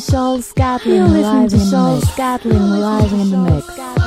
to Shoal Scatlin. You're listening to Shoal Scatlin live in the mix.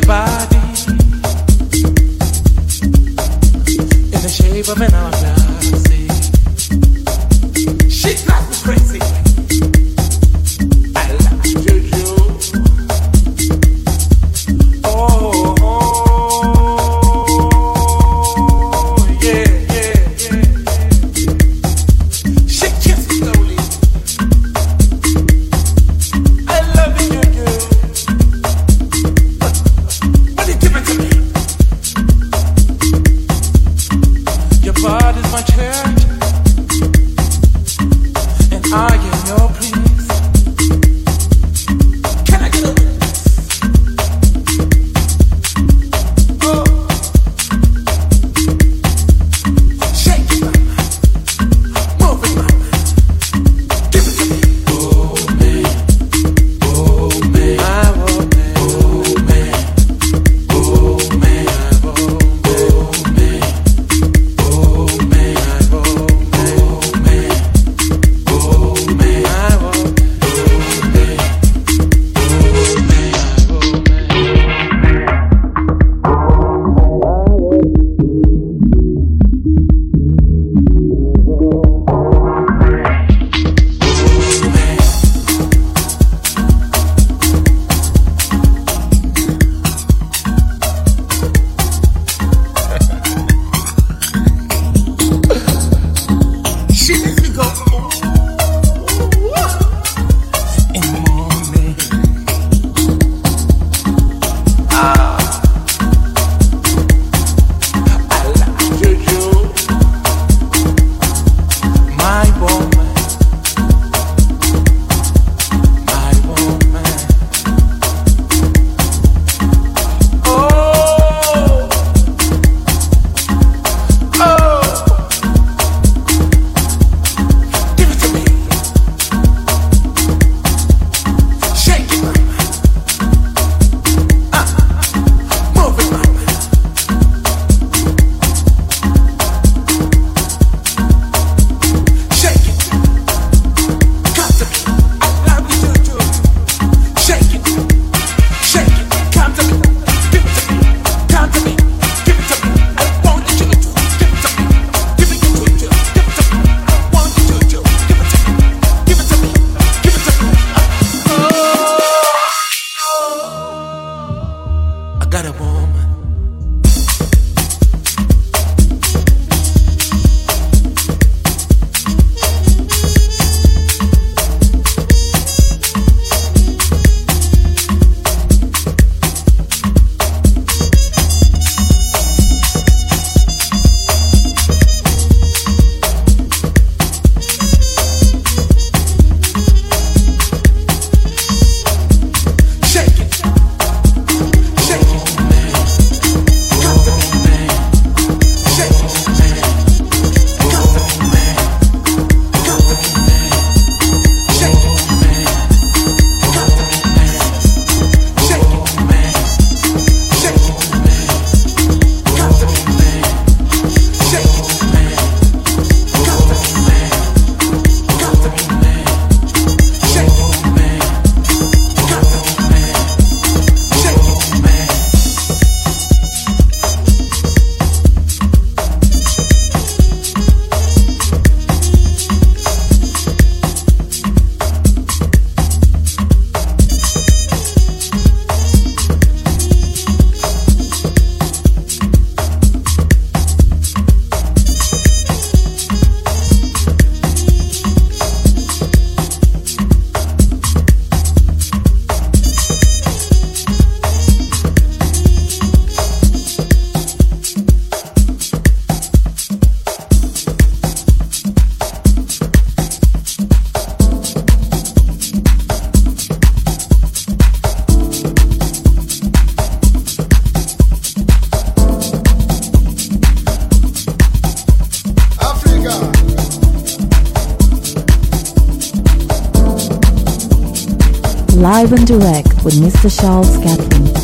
the body in the shape of an arm. Live and direct with Mr. Charles Gatlin.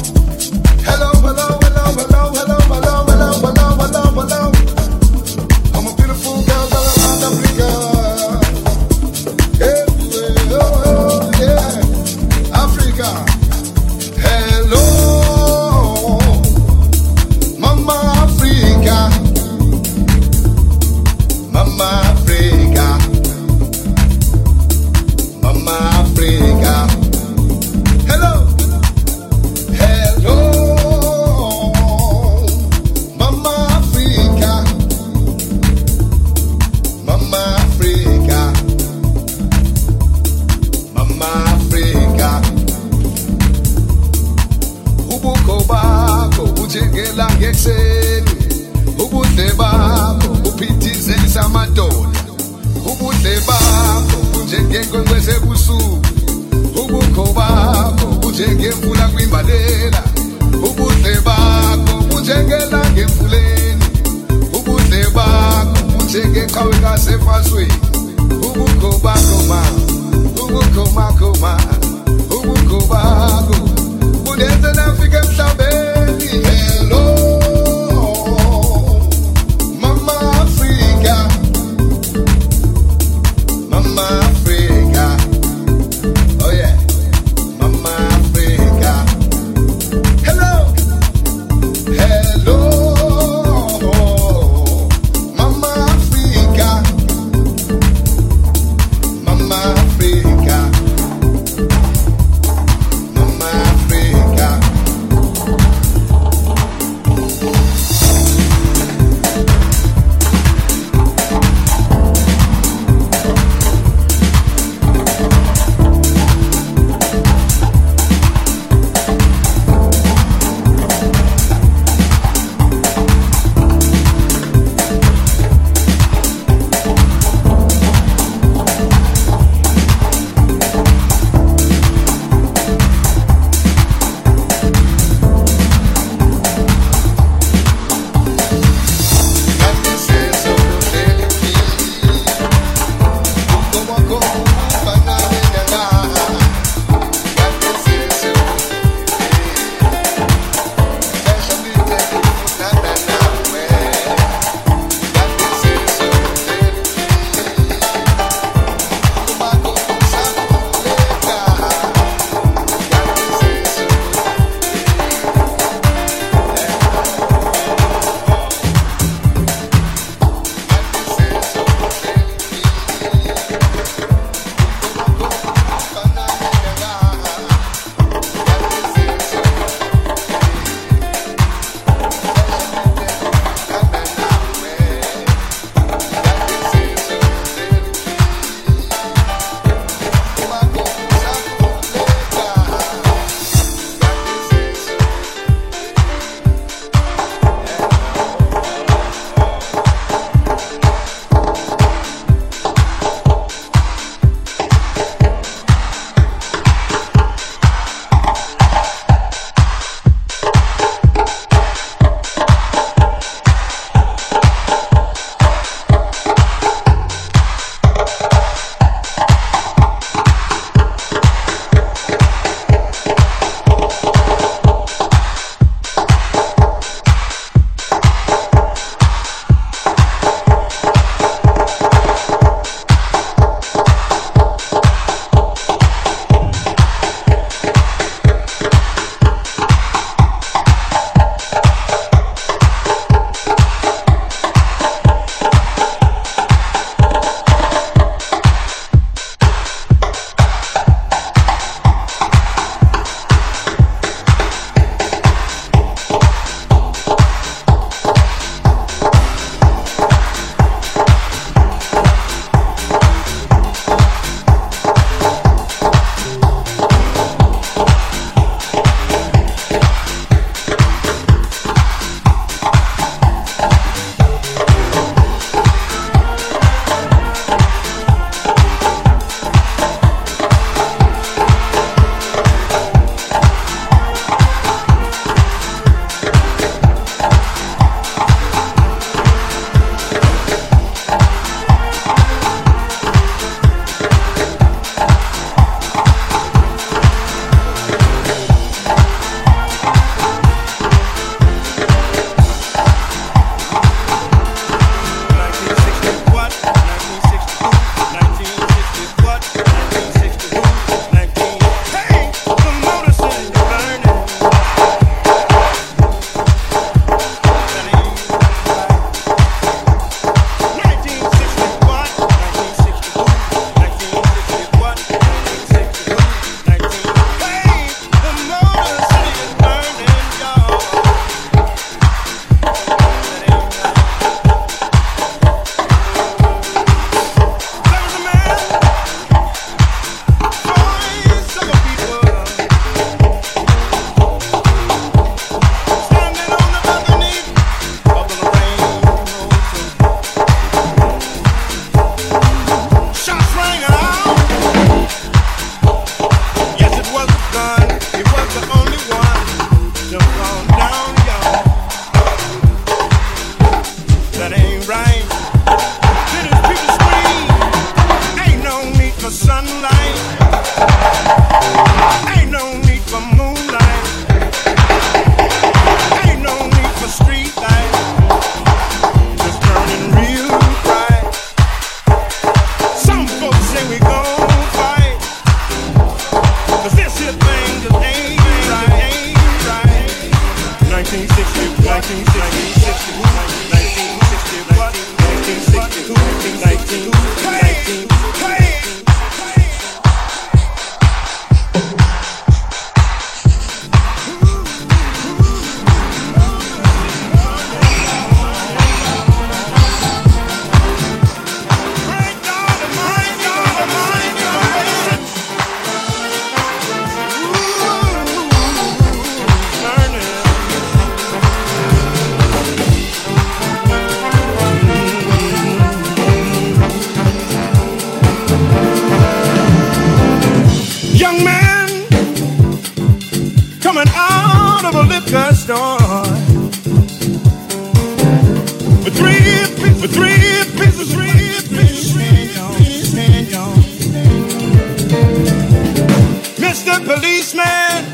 Mr. Policeman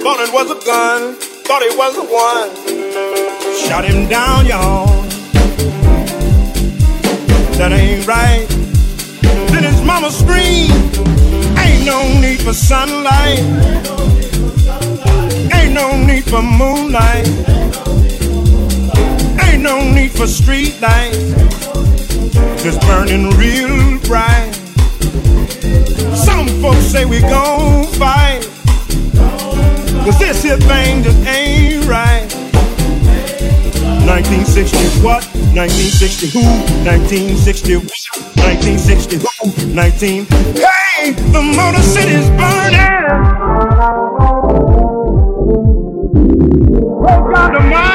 thought it was a gun, thought it was the one. Shot him down, y'all. That ain't right. Then his mama screamed. Ain't no need for sunlight. Ain't no need for moonlight. Ain't no need for street lights. Just burning real bright. Some folks say we gon' fight. Cause this here thing just ain't right. 1960 what? 1960 who? 1960 1960 who? 19 Hey, the Motor City's burning. Great God Almighty, great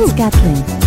Charles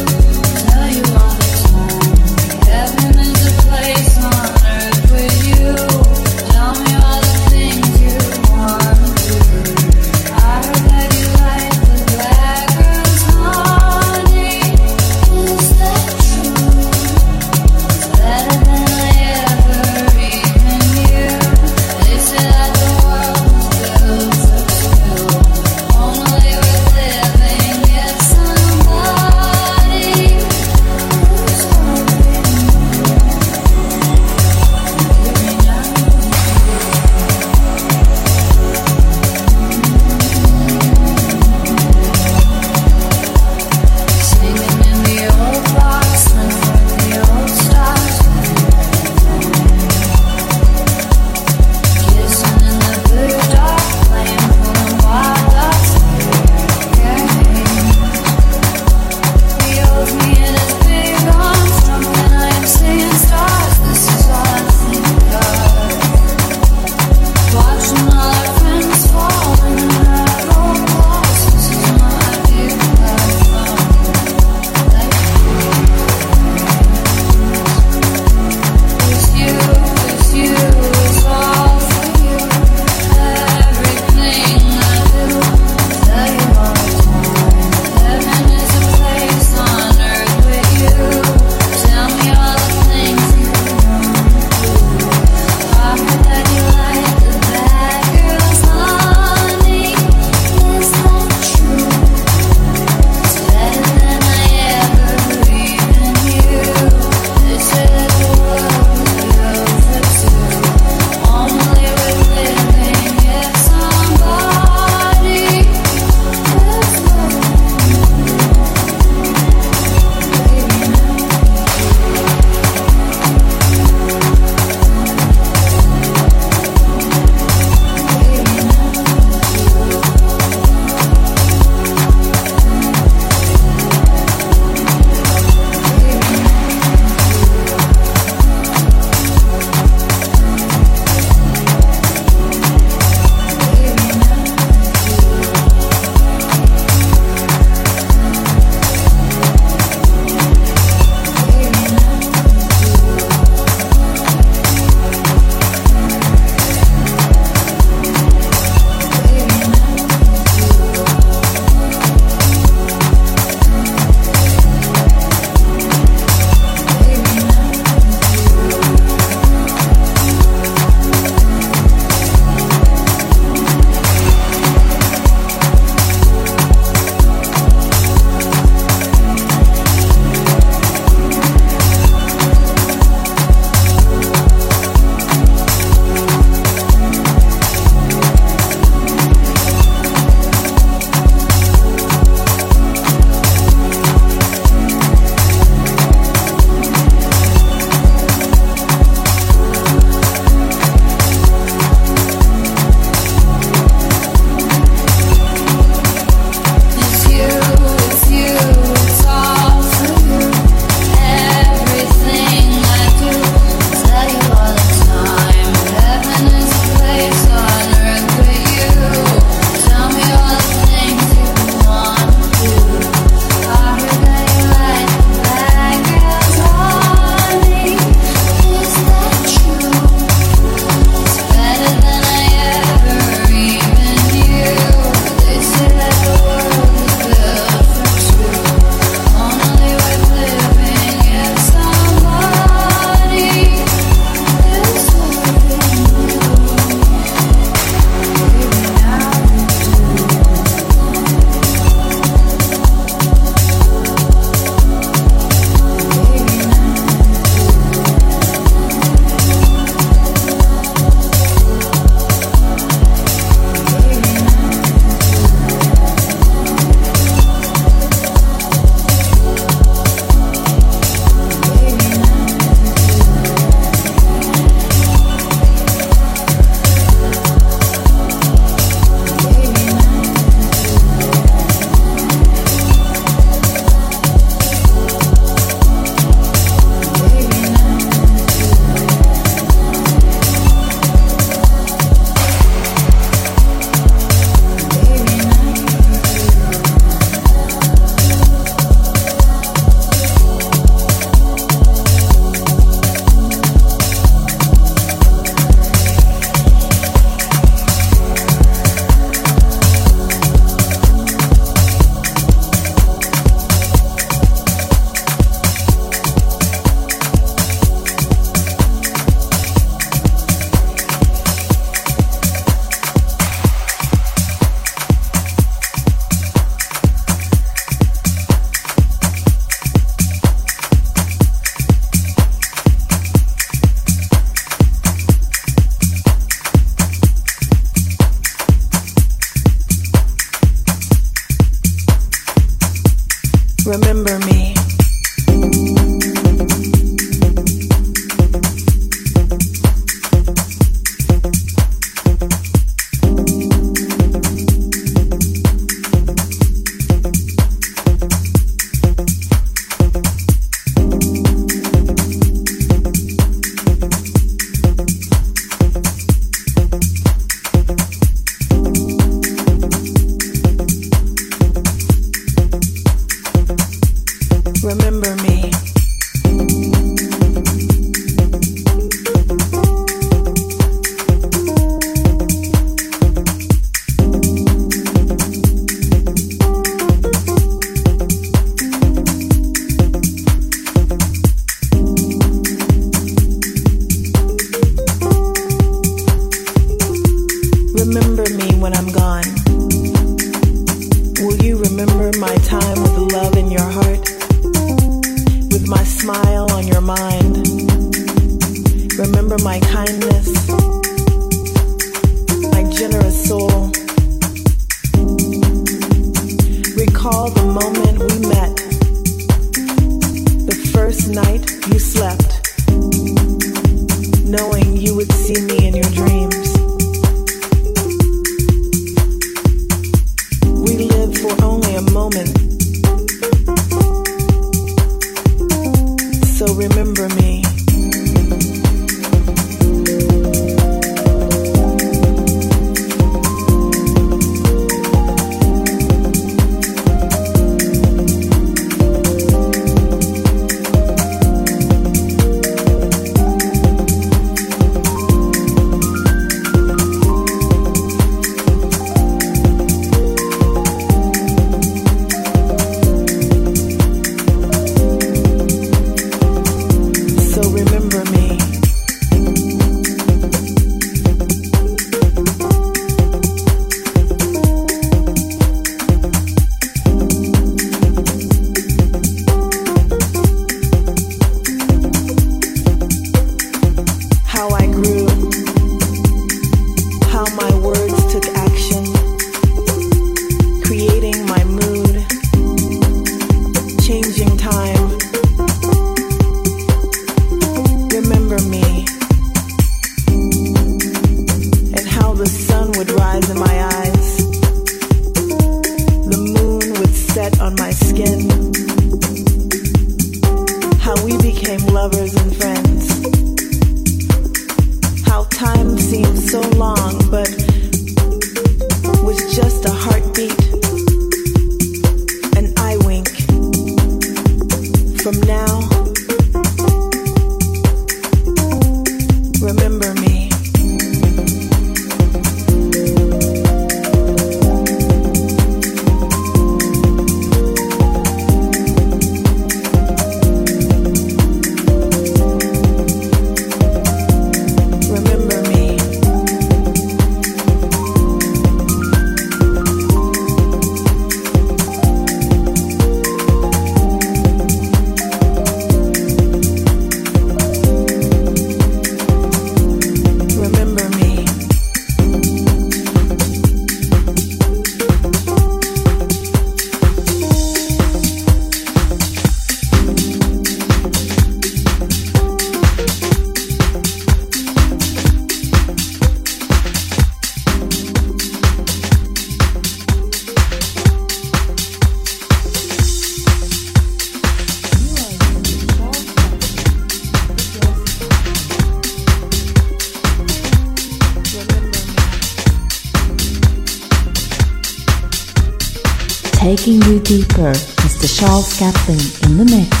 taking you deeper, Mr. Charles Gatlin in the mix.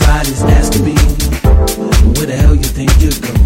everybody's me, where the hell you think you're going?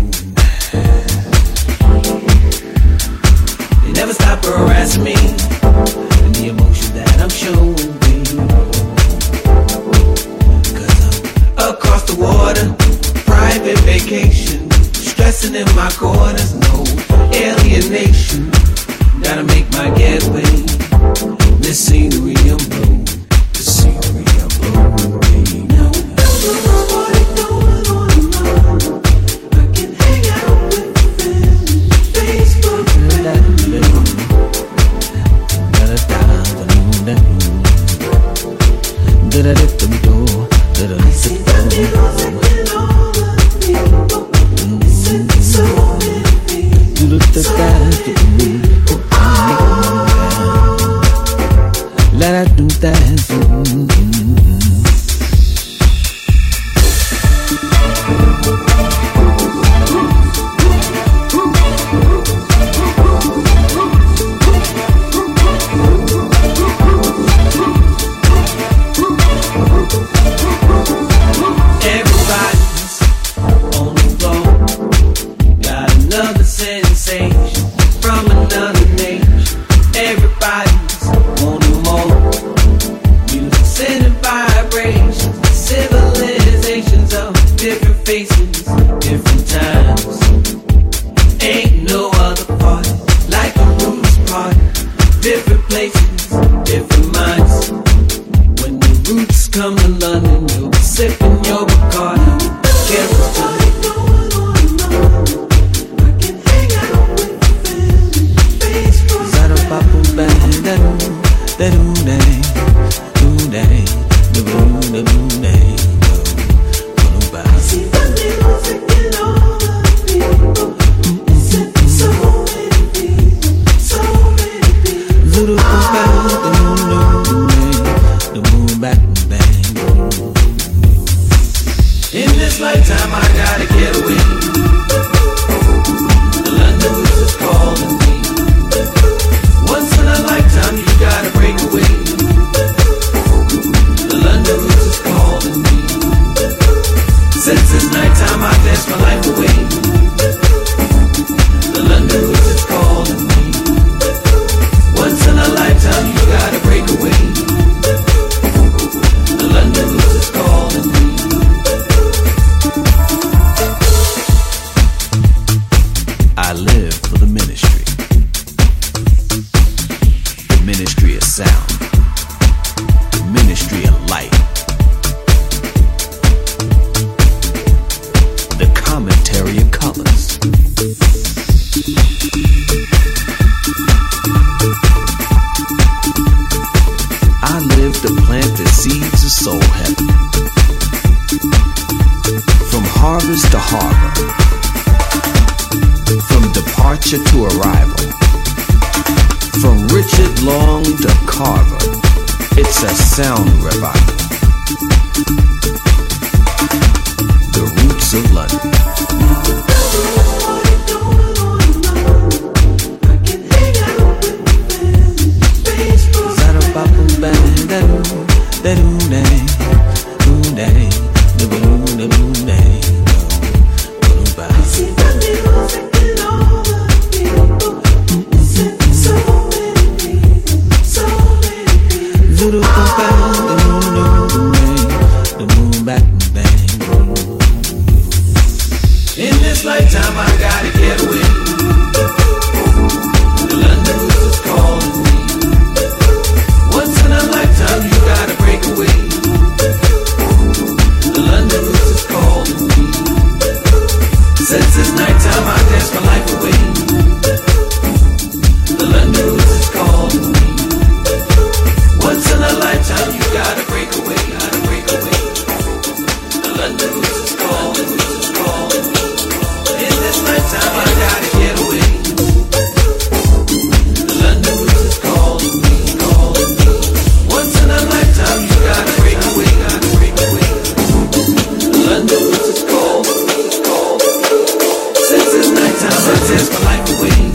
There's my life away.